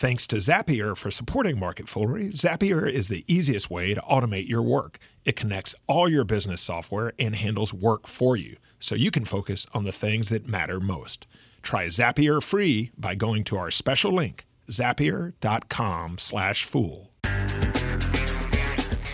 Thanks to Zapier for supporting Market Foolery. Zapier is the easiest way to automate your work. It connects all your business software and handles work for you, so you can focus on the things that matter most. Try Zapier free by going to our special link, zapier.com/fool.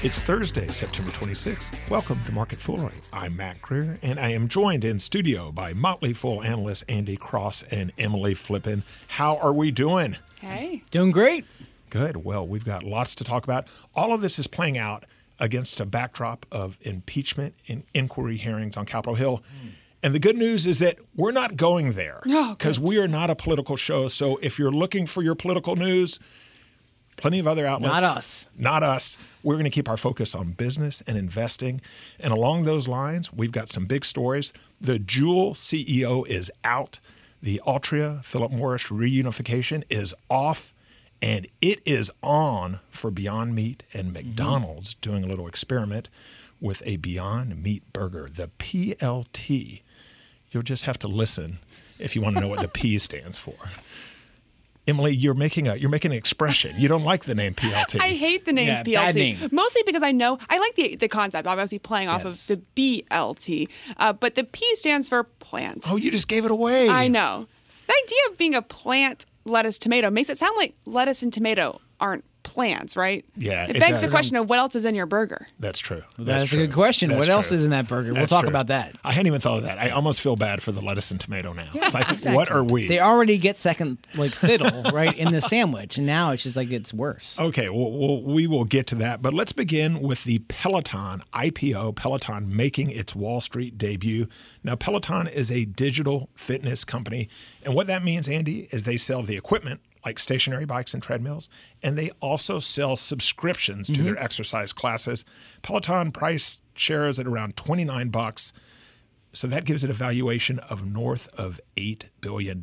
It's Thursday, September 26th. Welcome to Market Foolery. I'm Mac Greer, and I am joined in studio by Motley Fool analysts Andy Cross and Emily Flippen. How are we doing? Hey. Doing great. Good. Well, we've got lots to talk about. All of this is playing out against a backdrop of impeachment and inquiry hearings on Capitol Hill. Hmm. And the good news is that we're not going there Oh, because we are not a political show. So if you're looking for your political news, plenty of other outlets. Not us. Not us. We're going to keep our focus on business and investing. And along those lines, we've got some big stories. The Juul CEO is out. The Altria Philip Morris reunification is off. And it is on for Beyond Meat and mm-hmm. McDonald's doing a little experiment with a Beyond Meat burger, the PLT. You'll just have to listen if you want to know what the P stands for. Emily, you're making a you're making an expression. You don't like the name PLT. I hate the name Yeah, BLT. bad name. Mostly because I know I like the the concept, obviously playing off Yes. of the BLT. Uh, but the P stands for plant. Oh, you just gave it away. I know. The idea of being a plant lettuce tomato makes it sound like lettuce and tomato aren't plants, right? Yeah, It it begs the question of what else is in your burger. That's true. That's, a true. good question. That's what else is in that burger? we'll talk true. about that. I hadn't even thought of that. I almost feel bad for the lettuce and tomato now. it's like, what are we? They already get second like fiddle right in the sandwich, and now it's just like it's worse. Okay, well, well, we will get to that, but let's begin with the Peloton IPO. Peloton making its Wall Street debut. Now, Peloton is a digital fitness company, and what that means, Andy, is they sell the equipment like stationary bikes and treadmills, and they also sell subscriptions to mm-hmm. their exercise classes. Peloton price shares at around twenty nine bucks. So that gives it a valuation of north of $8 billion.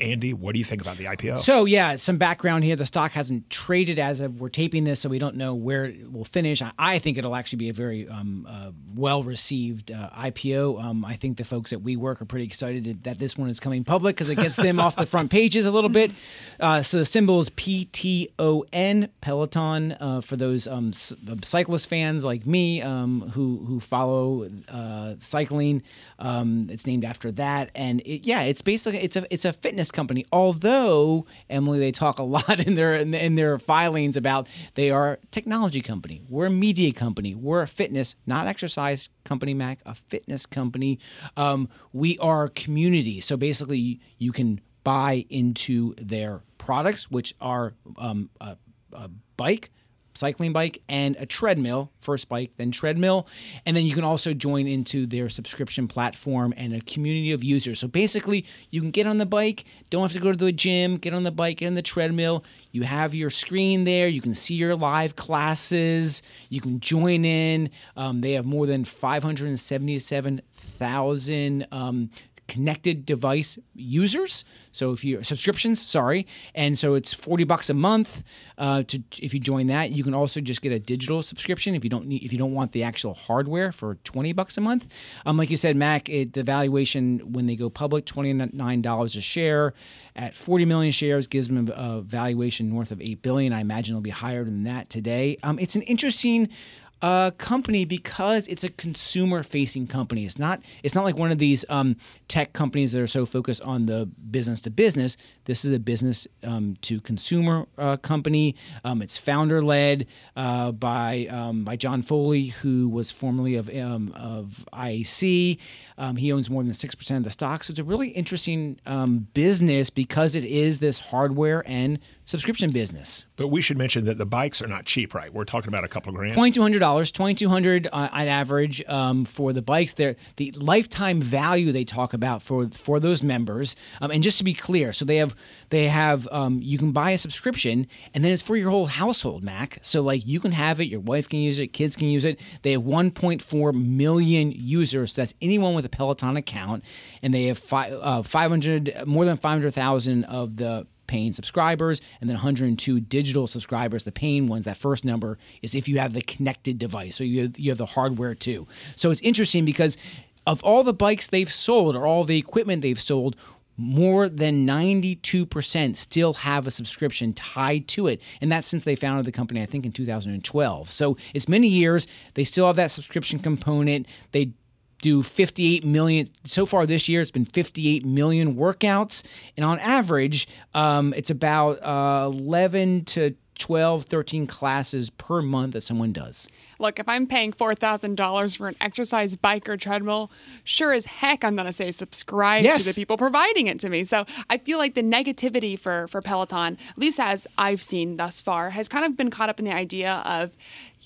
Andy, what do you think about the IPO? So yeah, some background here. The stock hasn't traded as of we're taping this, so we don't know where it will finish. I, think it'll actually be a very um, uh, well received uh, IPO. Um, I think the folks at WeWork are pretty excited that this one is coming public because it gets them off the front pages a little bit. Uh, so the symbol is PTON Peloton uh, for those um, cyclist fans like me um, who who follow uh, cycling. Um, it's named after that, and it, yeah, it's basically it's a it's a fitness company. Although Emily, they talk a lot in their in, their filings about they are a technology company. We're a media company. We're a fitness, not exercise company. Mac, a fitness company. Um, we are a community. So basically, you can buy into their products, which are um, a, a bike cycling bike and a treadmill first bike then treadmill. And then you can also join into their subscription platform and a community of users. So basically you can get on the bike don't have to go to the gym get on the bike get on the treadmill. You have your screen there. You can see your live classes. You can join in. Um, they have more than 577000 um, connected device users. So if you subscriptions, sorry, and so it's forty bucks a month. Uh, to if you join that, you can also just get a digital subscription if you don't need if you don't want the actual hardware for twenty bucks a month. Um, like you said, Mac, it, the valuation when they go public twenty nine dollars a share at forty million shares gives them a, valuation north of eight billion. I imagine it'll be higher than that today. Um, it's an interesting uh, company because it's a consumer facing company. It's not it's not like one of these um, tech companies that are so focused on the business to business. This is a business um, to consumer uh, company. Um, it's founder led uh, by um, by John Foley, who was formerly of um, of IAC. Um, he owns more than six percent of the stock. So it's a really interesting business because it is this hardware and subscription business. But we should mention that the bikes are not cheap, right? We're talking about a couple of grand. Twenty two hundred dollars, twenty two hundred uh, on average um, for the bikes. There, the lifetime value they talk about for for those members. Um, and just to be clear, so they have they have um, you can buy a subscription, and then it's for your whole household, Mac. So like you can have it, your wife can use it, kids can use it. They have one point four million users. So that's anyone with a Peloton account, and they have fi- uh, five hundred more than five hundred thousand of the paying subscribers and then 102 digital subscribers the paying ones that first number is if you have the connected device so you have, you have the hardware too so it's interesting because of all the bikes they've sold or all the equipment they've sold more than 92% still have a subscription tied to it. And that's since they founded the company, I think, in 2012. So it's many years. They still have that subscription component. They do 58 million so far this year it's been 58 million workouts and on average um, it's about uh, 11 to 12 13 classes per month that someone does Look, if I'm paying $4,000 for an exercise bike or treadmill, sure as heck I'm going to say subscribe Yes. to the people providing it to me. So I feel like the negativity for, for Peloton, at least as I've seen thus far, has kind of been caught up in the idea of,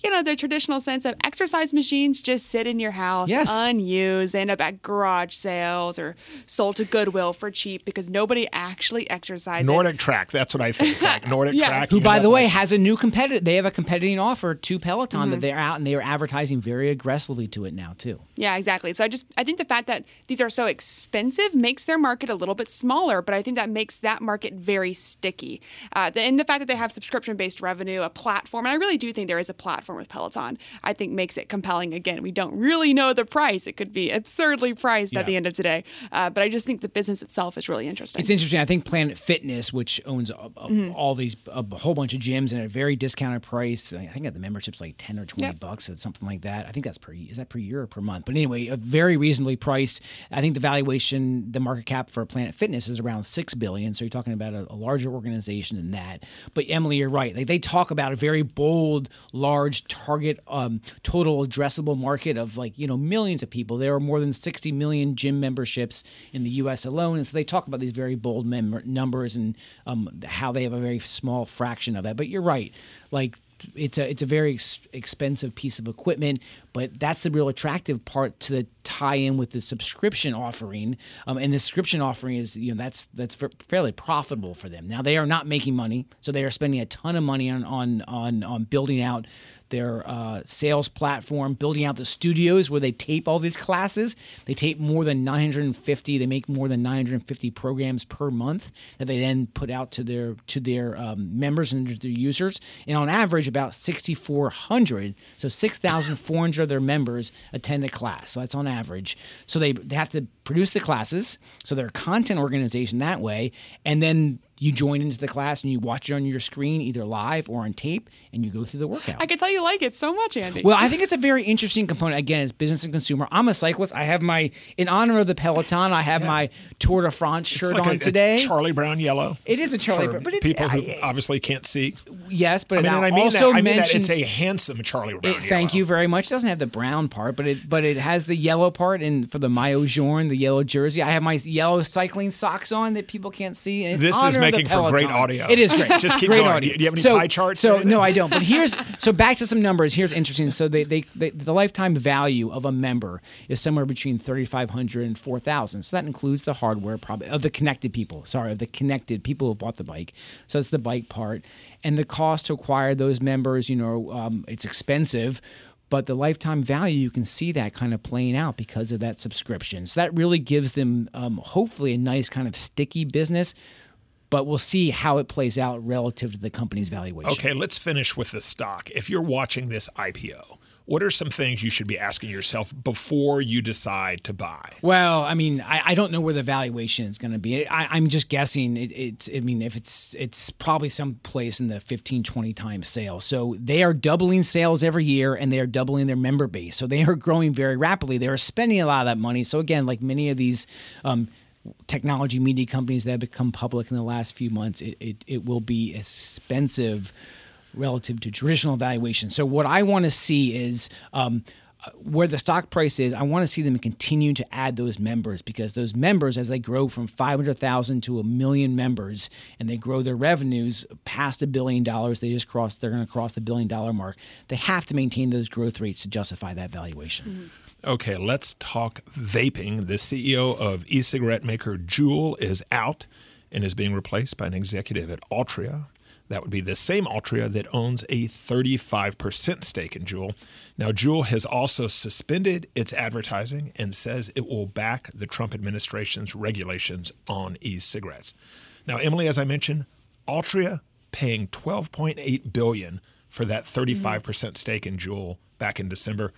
you know, the traditional sense of exercise machines just sit in your house Yes. unused. They end up at garage sales or sold to Goodwill for cheap because nobody actually exercises. Nordic Track. That's what I think. Like Nordic Yes. Track. who by the way like- has a new competitor they have a competing offer to peloton that they're out and they are advertising very aggressively to it now too Yeah, exactly. So I just I think the fact that these are so expensive makes their market a little bit smaller, but I think that makes that market very sticky. Uh, the, and the fact that they have subscription based revenue, a platform, and I really do think there is a platform with Peloton. I think makes it compelling. Again, we don't really know the price; it could be absurdly priced at the end of today. Uh, but I just think the business itself is really interesting. It's interesting. I think Planet Fitness, which owns a, a- all these a whole bunch of gyms at a very discounted price. I think the membership's like ten or twenty Yep. bucks or something like that. I think that's per is that per year or per month. But anyway, a very reasonably priced. I think the valuation, the market cap for Planet Fitness is around six billion. So you're talking about a, a larger organization than that. But Emily, you're right. Like they talk about a very bold, large target um, total addressable market of like you know millions of people. There are more than 60 million gym memberships in the U.S. alone, and so they talk about these very bold mem- numbers and um, how they have a very small fraction of that. But you're right, like. It's a it's a very ex- expensive piece of equipment, but that's the real attractive part to the tie in with the subscription offering. Um, and the subscription offering is you know that's that's fa- fairly profitable for them. Now they are not making money, so they are spending a ton of money on on on, on building out their uh, sales platform, building out the studios where they tape all these classes. They tape more than 950. They make more than 950 programs per month that they then put out to their to their um, members and their users. And on average, about 6,400, so 6,400 of their members attend a class. So that's on average. So they, they have to produce the classes. So they're a content organization that way, and then you join into the class and you watch it on your screen, either live or on tape, and you go through the workout. I can tell you like it so much, Andy. Well, I think it's a very interesting component. Again, it's business and consumer. I'm a cyclist. I have my, in honor of the Peloton, I have my Tour de France It's shirt like on a- a today. Charlie Brown yellow. It is a Charlie Brown, but it's people who I- obviously can't see. yes, but I mean, and I mean also that. I mean that mentions. it's a handsome Charlie Brown. it- thank yellow. you very much. It doesn't have the brown part, but it but it has the yellow part, and for the maillot jaune, the yellow jersey. I have my yellow cycling socks on that people can't see. This is honor of the making for great audio. It is great. Just keep great going. audio. Do you have any so, pie charts So no, I don't. But here's so back to some numbers. Here's interesting. So they, they, they the lifetime value of a member is somewhere between thirty five hundred and four thousand. So that includes the hardware, probably of the connected people. Sorry, of the connected people who bought the bike. So it's the bike part, and the cost to acquire those members. You know, um, it's expensive. But the lifetime value, you can see that kind of playing out because of that subscription. So that really gives them, um, hopefully, a nice kind of sticky business. But we'll see how it plays out relative to the company's valuation. Okay, let's finish with the stock. If you're watching this IPO, what are some things you should be asking yourself before you decide to buy? Well, I mean, I, I don't know where the valuation is going to be. I, I'm just guessing. It, it's, I mean, if it's it's probably some place in the 15, 20 times sales. So they are doubling sales every year, and they are doubling their member base. So they are growing very rapidly. They are spending a lot of that money. So again, like many of these. Um, technology media companies that have become public in the last few months it, it, it will be expensive relative to traditional valuation so what i want to see is um, where the stock price is, I want to see them continue to add those members because those members, as they grow from 500,000 to a million members and they grow their revenues past a billion dollars, they just cross, they're going to cross the billion dollar mark. They have to maintain those growth rates to justify that valuation. Okay, let's talk vaping. The CEO of e cigarette maker Juul is out and is being replaced by an executive at Altria. That would be the same Altria that owns a 35% stake in Juul. Now, Juul has also suspended its advertising and says it will back the Trump administration's regulations on e cigarettes. Now, Emily, as I mentioned, Altria paying 12.8 billion for that 35% stake in Juul back in December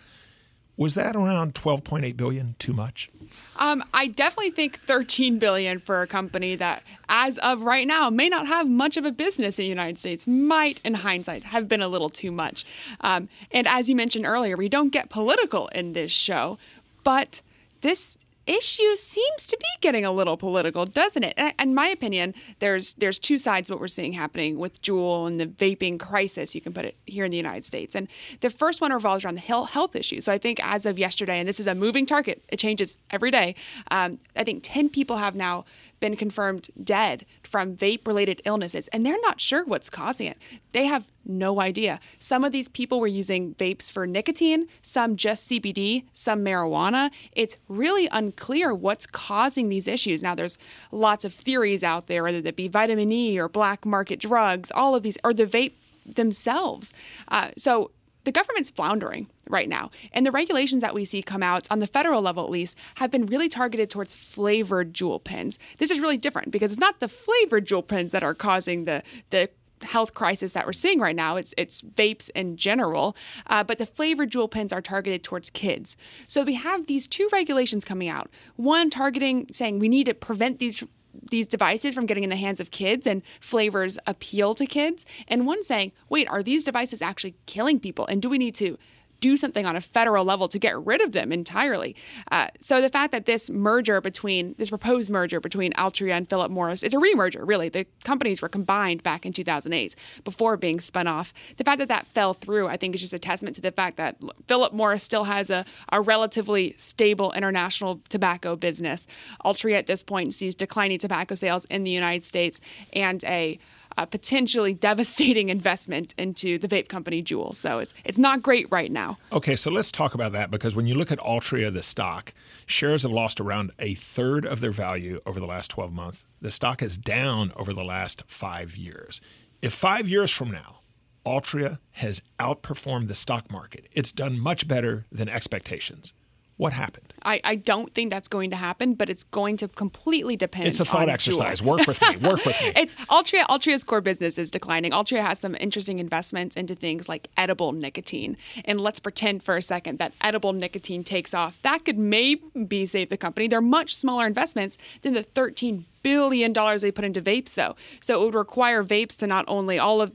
Was that around 12.8 billion too much? Um, I definitely think 13 billion for a company that, as of right now, may not have much of a business in the United States might, in hindsight, have been a little too much. Um, and as you mentioned earlier, we don't get political in this show, but this issue seems to be getting a little political, doesn't it? And in my opinion, there's there's two sides what we're seeing happening with Juul and the vaping crisis. You can put it here in the United States, and the first one revolves around the health issue. So I think as of yesterday, and this is a moving target, it changes every day. Um, I think ten people have now been confirmed dead from vape related illnesses, and they're not sure what's causing it. They have no idea. Some of these people were using vapes for nicotine, some just CBD, some marijuana. It's really unclear what's causing these issues. Now, there's lots of theories out there, whether it be vitamin E or black market drugs, all of these, or the vape themselves. Uh, so the government's floundering right now. And the regulations that we see come out, on the federal level at least, have been really targeted towards flavored Juul pens. This is really different because it's not the flavored Juul pens that are causing the, the health crisis that we're seeing right now. It's it's vapes in general, uh, but the flavored Juul pens are targeted towards kids. So we have these two regulations coming out. One targeting saying we need to prevent these these devices from getting in the hands of kids and flavors appeal to kids. And one saying, wait, are these devices actually killing people? And do we need to do something on a federal level to get rid of them entirely. Uh, so the fact that this merger between this proposed merger between Altria and Philip Morris is a remerger, really. The companies were combined back in 2008 before being spun off. The fact that that fell through, I think, is just a testament to the fact that Philip Morris still has a, a relatively stable international tobacco business. Altria at this point sees declining tobacco sales in the United States and a a potentially devastating investment into the vape company Juul. So it's it's not great right now. Okay, so let's talk about that because when you look at Altria, the stock, shares have lost around a third of their value over the last 12 months. The stock is down over the last five years. If five years from now, Altria has outperformed the stock market, it's done much better than expectations what happened? I, I don't think that's going to happen, but it's going to completely depend. It's a thought exercise. Work with me. Work with me. it's Altria. Altria's core business is declining. Altria has some interesting investments into things like edible nicotine, and let's pretend for a second that edible nicotine takes off. That could maybe save the company. They're much smaller investments than the 13 billion dollars they put into vapes, though. So it would require vapes to not only all of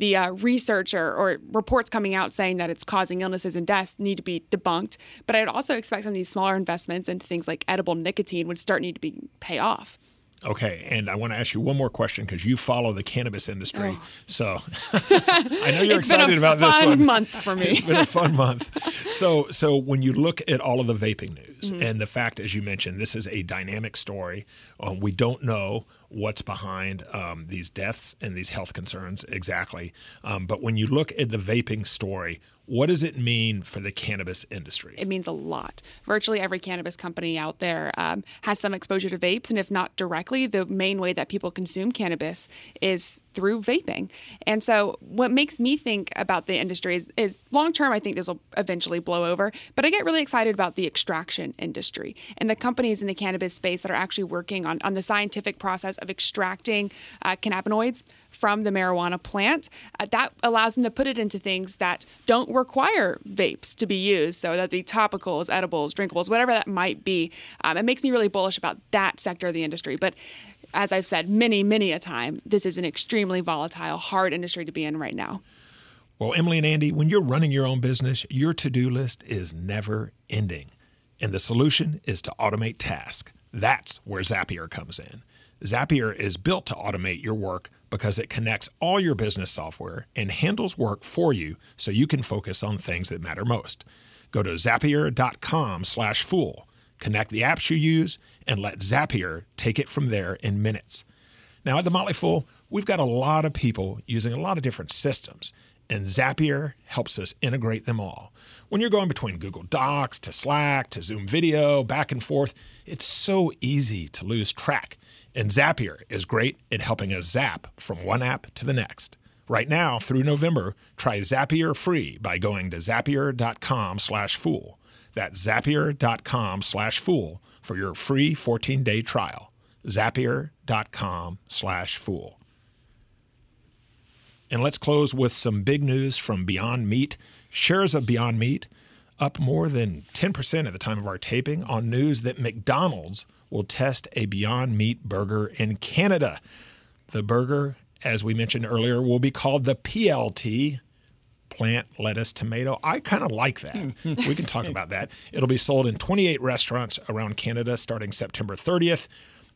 the uh, research or, or, reports coming out saying that it's causing illnesses and deaths need to be debunked. But I'd also expect some of these smaller investments into things like edible nicotine would start need to be pay off. Okay, and I want to ask you one more question because you follow the cannabis industry. Oh. So I know you're excited about this one. month for me. it's been a fun month. So, so when you look at all of the vaping news mm-hmm. and the fact, as you mentioned, this is a dynamic story. Um, we don't know what's behind um, these deaths and these health concerns exactly. Um, but when you look at the vaping story, what does it mean for the cannabis industry? It means a lot. Virtually every cannabis company out there um, has some exposure to vapes, and if not directly, the main way that people consume cannabis is through vaping. And so, what makes me think about the industry is, is long term, I think this will eventually blow over, but I get really excited about the extraction industry and the companies in the cannabis space that are actually working on, on the scientific process of extracting uh, cannabinoids from the marijuana plant. Uh, that allows them to put it into things that don't require vapes to be used. So that the topicals, edibles, drinkables, whatever that might be. Um, it makes me really bullish about that sector of the industry. But as I've said many, many a time, this is an extremely volatile, hard industry to be in right now. Well, Emily and Andy, when you're running your own business, your to do list is never ending. And the solution is to automate tasks. That's where Zapier comes in. Zapier is built to automate your work because it connects all your business software and handles work for you so you can focus on things that matter most. Go to zapier.com slash fool. Connect the apps you use and let Zapier take it from there in minutes. Now at the Motley Fool, we've got a lot of people using a lot of different systems, and Zapier helps us integrate them all. When you're going between Google Docs to Slack to Zoom video, back and forth, it's so easy to lose track. And Zapier is great at helping us zap from one app to the next. Right now, through November, try Zapier free by going to zapier.com/fool. That's zapier.com/fool for your free 14-day trial. zapier.com/fool. And let's close with some big news from Beyond Meat. Shares of Beyond Meat up more than 10% at the time of our taping on news that McDonald's will test a Beyond Meat burger in Canada. The burger, as we mentioned earlier, will be called the PLT plant, lettuce, tomato. I kind of like that. we can talk about that. It'll be sold in 28 restaurants around Canada starting September 30th.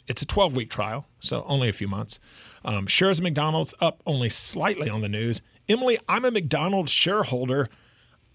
It's a 12 week trial, so only a few months. Um, shares of McDonald's up only slightly on the news. Emily, I'm a McDonald's shareholder.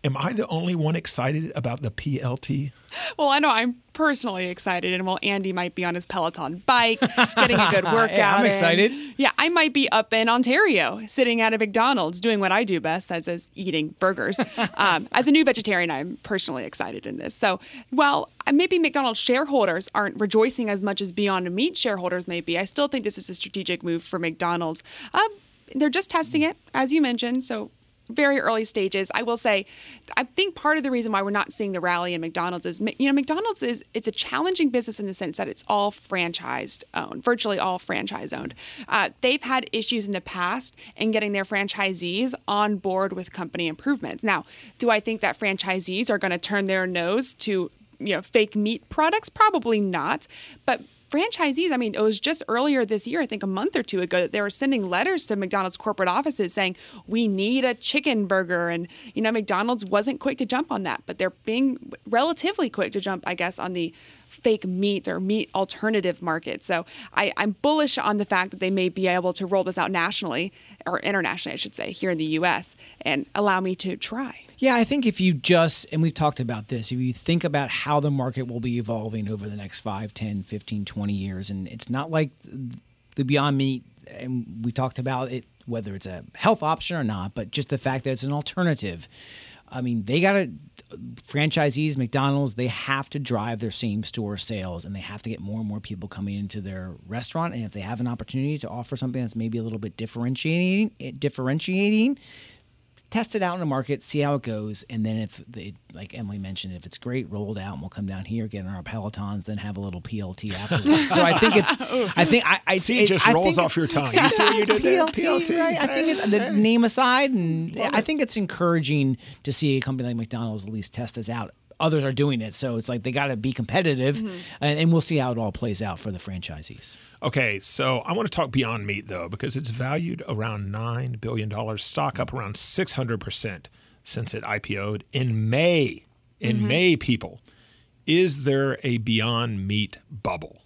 Am I the only one excited about the PLT? Well, I know I'm personally excited, and while Andy might be on his Peloton bike, getting a good workout. Hey, I'm in, excited. Yeah, I might be up in Ontario, sitting at a McDonald's, doing what I do best, as is eating burgers. um, as a new vegetarian, I'm personally excited in this. So, well, maybe McDonald's shareholders aren't rejoicing as much as Beyond Meat shareholders may be, I still think this is a strategic move for McDonald's. Um, they're just testing it, as you mentioned. So very early stages. I will say, I think part of the reason why we're not seeing the rally in McDonald's is, you know, McDonald's is it's a challenging business in the sense that it's all franchised owned, virtually all franchise owned. Uh, they've had issues in the past in getting their franchisees on board with company improvements. Now, do I think that franchisees are going to turn their nose to you know fake meat products? Probably not, but franchisees, I mean, it was just earlier this year, I think a month or two ago, that they were sending letters to McDonald's corporate offices saying, we need a chicken burger. And, you know, McDonald's wasn't quick to jump on that, but they're being relatively quick to jump, I guess, on the fake meat or meat alternative market. So I, I'm bullish on the fact that they may be able to roll this out nationally or internationally, I should say, here in the US and allow me to try. Yeah, I think if you just, and we've talked about this, if you think about how the market will be evolving over the next 5, 10, 15, 20 years, and it's not like the Beyond Meat, and we talked about it, whether it's a health option or not, but just the fact that it's an alternative. I mean, they got to, franchisees, McDonald's, they have to drive their same store sales and they have to get more and more people coming into their restaurant. And if they have an opportunity to offer something that's maybe a little bit differentiating, differentiating, test it out in the market, see how it goes, and then if they, like Emily mentioned, if it's great, roll it out, and we'll come down here, get in our pelotons, and have a little PLT afterwards. so I think it's, I think I, I see it just I rolls off your tongue. You see you did there? PLT, right? I think it's, the name aside, and I think it's encouraging to see a company like McDonald's at least test this out others are doing it. So it's like they got to be competitive, mm-hmm. and, and, we'll see how it all plays out for the franchisees. Okay, so I want to talk Beyond Meat though, because it's valued around nine billion dollars, stock up around six hundred percent since it IPO'd in May. In mm-hmm. May, people, is there a Beyond Meat bubble?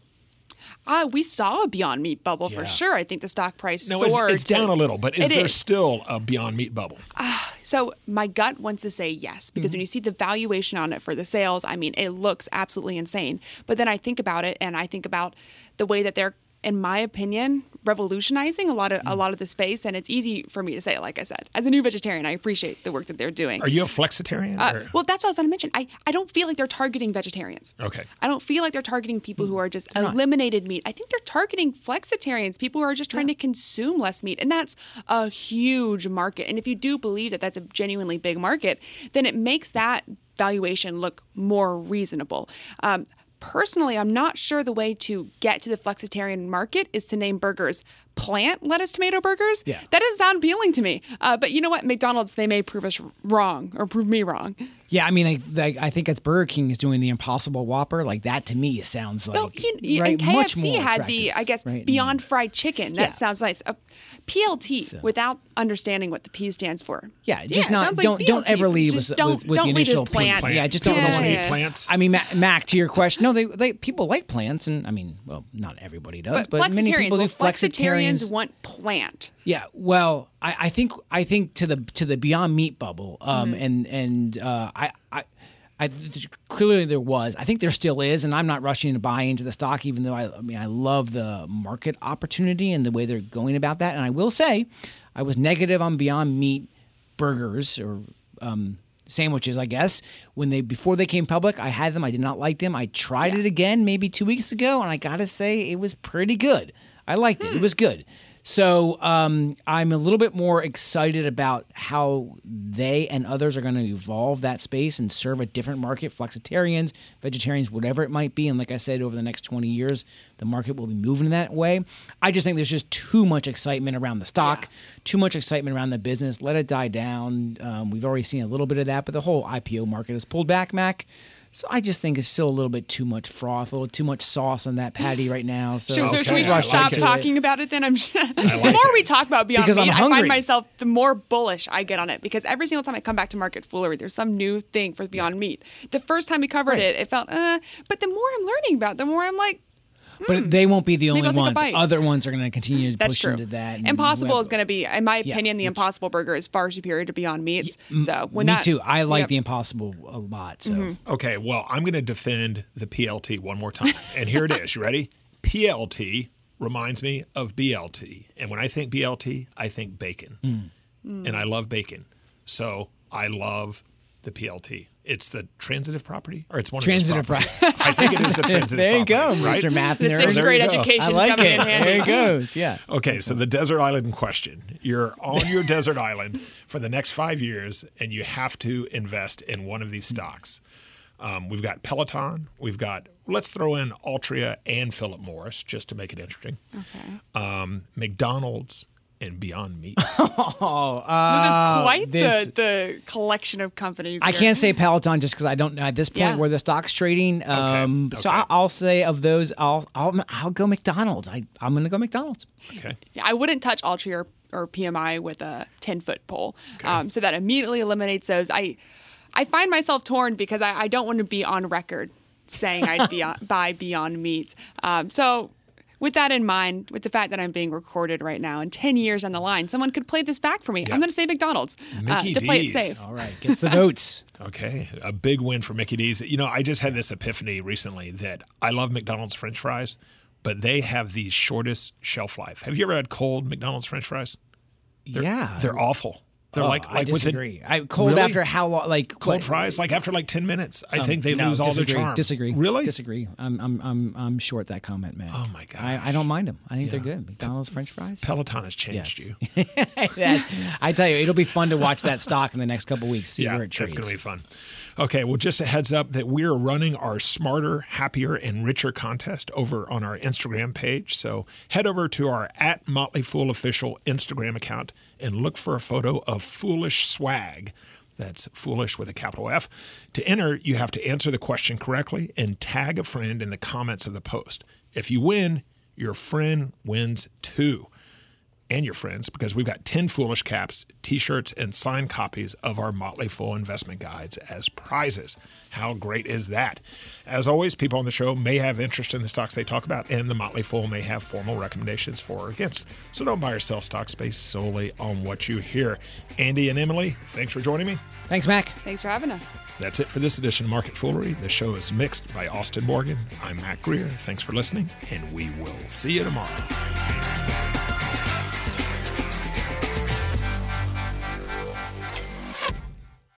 Uh, we saw a Beyond Meat bubble yeah. for sure. I think the stock price no, soared. It's, it's down a little, but is there is. still a Beyond Meat bubble? Uh, so my gut wants to say yes, because mm-hmm. when you see the valuation on it for the sales, I mean, it looks absolutely insane. But then I think about it, and I think about the way that they're in my opinion, revolutionizing a lot of a mm. lot of the space. And it's easy for me to say, like I said, as a new vegetarian, I appreciate the work that they're doing. Are you a flexitarian? Uh, well, that's what I was going to mention. I, I don't feel like they're targeting vegetarians. Okay. I don't feel like they're targeting people who are just eliminated meat. I think they're targeting flexitarians, people who are just trying yeah. to consume less meat, and that's a huge market. And if you do believe that that's a genuinely big market, then it makes that valuation look more reasonable. Um, personally, I'm not sure the way to get to the flexitarian market is to name burgers plant lettuce tomato burgers. Yeah. That doesn't sound appealing to me. Uh, but you know what? McDonald's, they may prove us wrong or prove me wrong. Yeah, I mean, I, I think it's Burger King is doing the Impossible Whopper. Like that to me sounds like. Well, you, right, and KFC had the, I guess, right? Beyond Fried Chicken. That yeah. sounds nice. Uh, PLT, so. without understanding what the P stands for. Yeah, just yeah, not don't like don't ever lead with, don't, with, with don't the initial plant. plant. Yeah, just don't, yeah, don't want to eat plants. I mean, Mac, to your question, no, they, they people like plants, and I mean, well, not everybody does, but, but many people well, do. Flexitarians want plant. Yeah, well, I, I, think I think to the to the Beyond Meat bubble, um, mm-hmm. and and uh, I, I I, clearly there was. I think there still is, and I'm not rushing to buy into the stock, even though I, I, mean I love the market opportunity and the way they're going about that. And I will say, I was negative on Beyond Meat burgers or um, sandwiches, I guess, when they before they came public. I had them. I did not like them. I tried yeah. it again maybe two weeks ago, and I gotta say it was pretty good. I liked hmm. it. It was good. So um, I'm a little bit more excited about how they and others are going to evolve that space and serve a different market, flexitarians, vegetarians, whatever it might be. And like I said, over the next 20 years, the market will be moving that way. I just think there's just too much excitement around the stock, yeah. too much excitement around the business. Let it die down. Um, we've already seen a little bit of that, but the whole IPO market has pulled back, Mac. So I just think it's still a little bit too much froth, a little too much sauce on that patty right now. So, so, so should we just stop like talking about it then? I'm just, like the more it. we talk about Beyond because Meat, I find myself the more bullish I get on it because every single time I come back to Market Foolery, there's some new thing for Beyond Meat. The first time we covered right. it, it felt, uh, but the more I'm learning about, it, the more I'm like, but hmm. they won't be the only ones. Other ones are going to continue to That's push true. into that. Impossible is going to be, in my opinion, the Impossible Burger is far superior to Beyond Meats. So when me that, too. I like yep. the Impossible a lot. So mm-hmm. okay, well, I'm going to defend the PLT one more time, and here it is. You ready? PLT reminds me of BLT, and when I think BLT, I think bacon, mm. and I love bacon. So I love the PLT. It's the transitive property, or it's one transitive of those properties. I think it is the transitive. there you go, right? Mr. Math. The sixth grade education. I like it. There it goes. Yeah. Okay, so the desert island question: You're on your desert island for the next five years, and you have to invest in one of these stocks. Um, we've got Peloton. We've got let's throw in Altria and Philip Morris just to make it interesting. Okay. Um, McDonald's and Beyond Meat. oh, uh, this is quite this, the, the collection of companies. I can't say Peloton just because I don't know at this point yeah. where the stock's trading. Um, okay. So I, will say of those, I'll I'll, I'll go McDonald's. I I'm going to go McDonald's. Okay. Yeah, I wouldn't touch Altria or, or PMI with a ten foot pole. Okay. Um, so that immediately eliminates those. I I find myself torn because I, I don't want to be on record saying I'd be buy Beyond Meat. Um, so with that in mind, with the fact that I'm being recorded right now, and 10 years on the line, someone could play this back for me. Yep. I'm going to say McDonald's uh, to play it safe. All right, gets the votes. okay, a big win for Mickey D's. You know, I just had this epiphany recently that I love McDonald's French fries, but they have the shortest shelf life. Have you ever had cold McDonald's French fries? They're, yeah, they're awful. They're oh, like, like I disagree. Within, I cold really? after how long? Like cold fries, like after like ten minutes. I um, think they no, lose disagree, all their charm. Disagree. Really? Disagree. I'm I'm I'm I'm short that comment, man. Oh my god. I, I, don't mind them. I think yeah. they're good. McDonald's French fries. Peloton has changed yes. you. I tell you, it'll be fun to watch that stock in the next couple weeks. See yeah, where it trades. That's going to be fun. Okay, well, just a heads up that we're running our Smarter, Happier, and Richer contest over on our Instagram page. So head over to our at Motley Fool official Instagram account and look for a photo of foolish swag. That's foolish with a capital F. To enter, you have to answer the question correctly and tag a friend in the comments of the post. If you win, your friend wins too and your friends because we've got 10 foolish caps, t shirts, and signed copies of our Motley Fool investment guides as prizes. How great is that? As always, people on the show may have interest in the stocks they talk about, and the Motley Fool may have formal recommendations for or against. So don't buy or sell stocks based solely on what you hear. Andy and Emily, thanks for joining me. Thanks, Mac. Thanks for having us. That's it for this edition of Market Foolery. The show is mixed by Austin Morgan. I'm Mac Greer. Thanks for listening, and we will see you tomorrow.